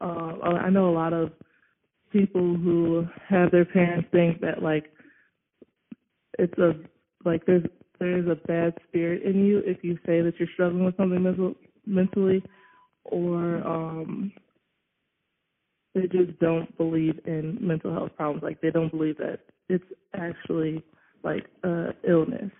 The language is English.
uh, I know a lot of people who have their parents think that like it's a like there's there is a bad spirit in you if you say that you're struggling with something mental, mentally or um they just don't believe in mental health problems. Like they don't believe that it's actually like a illness.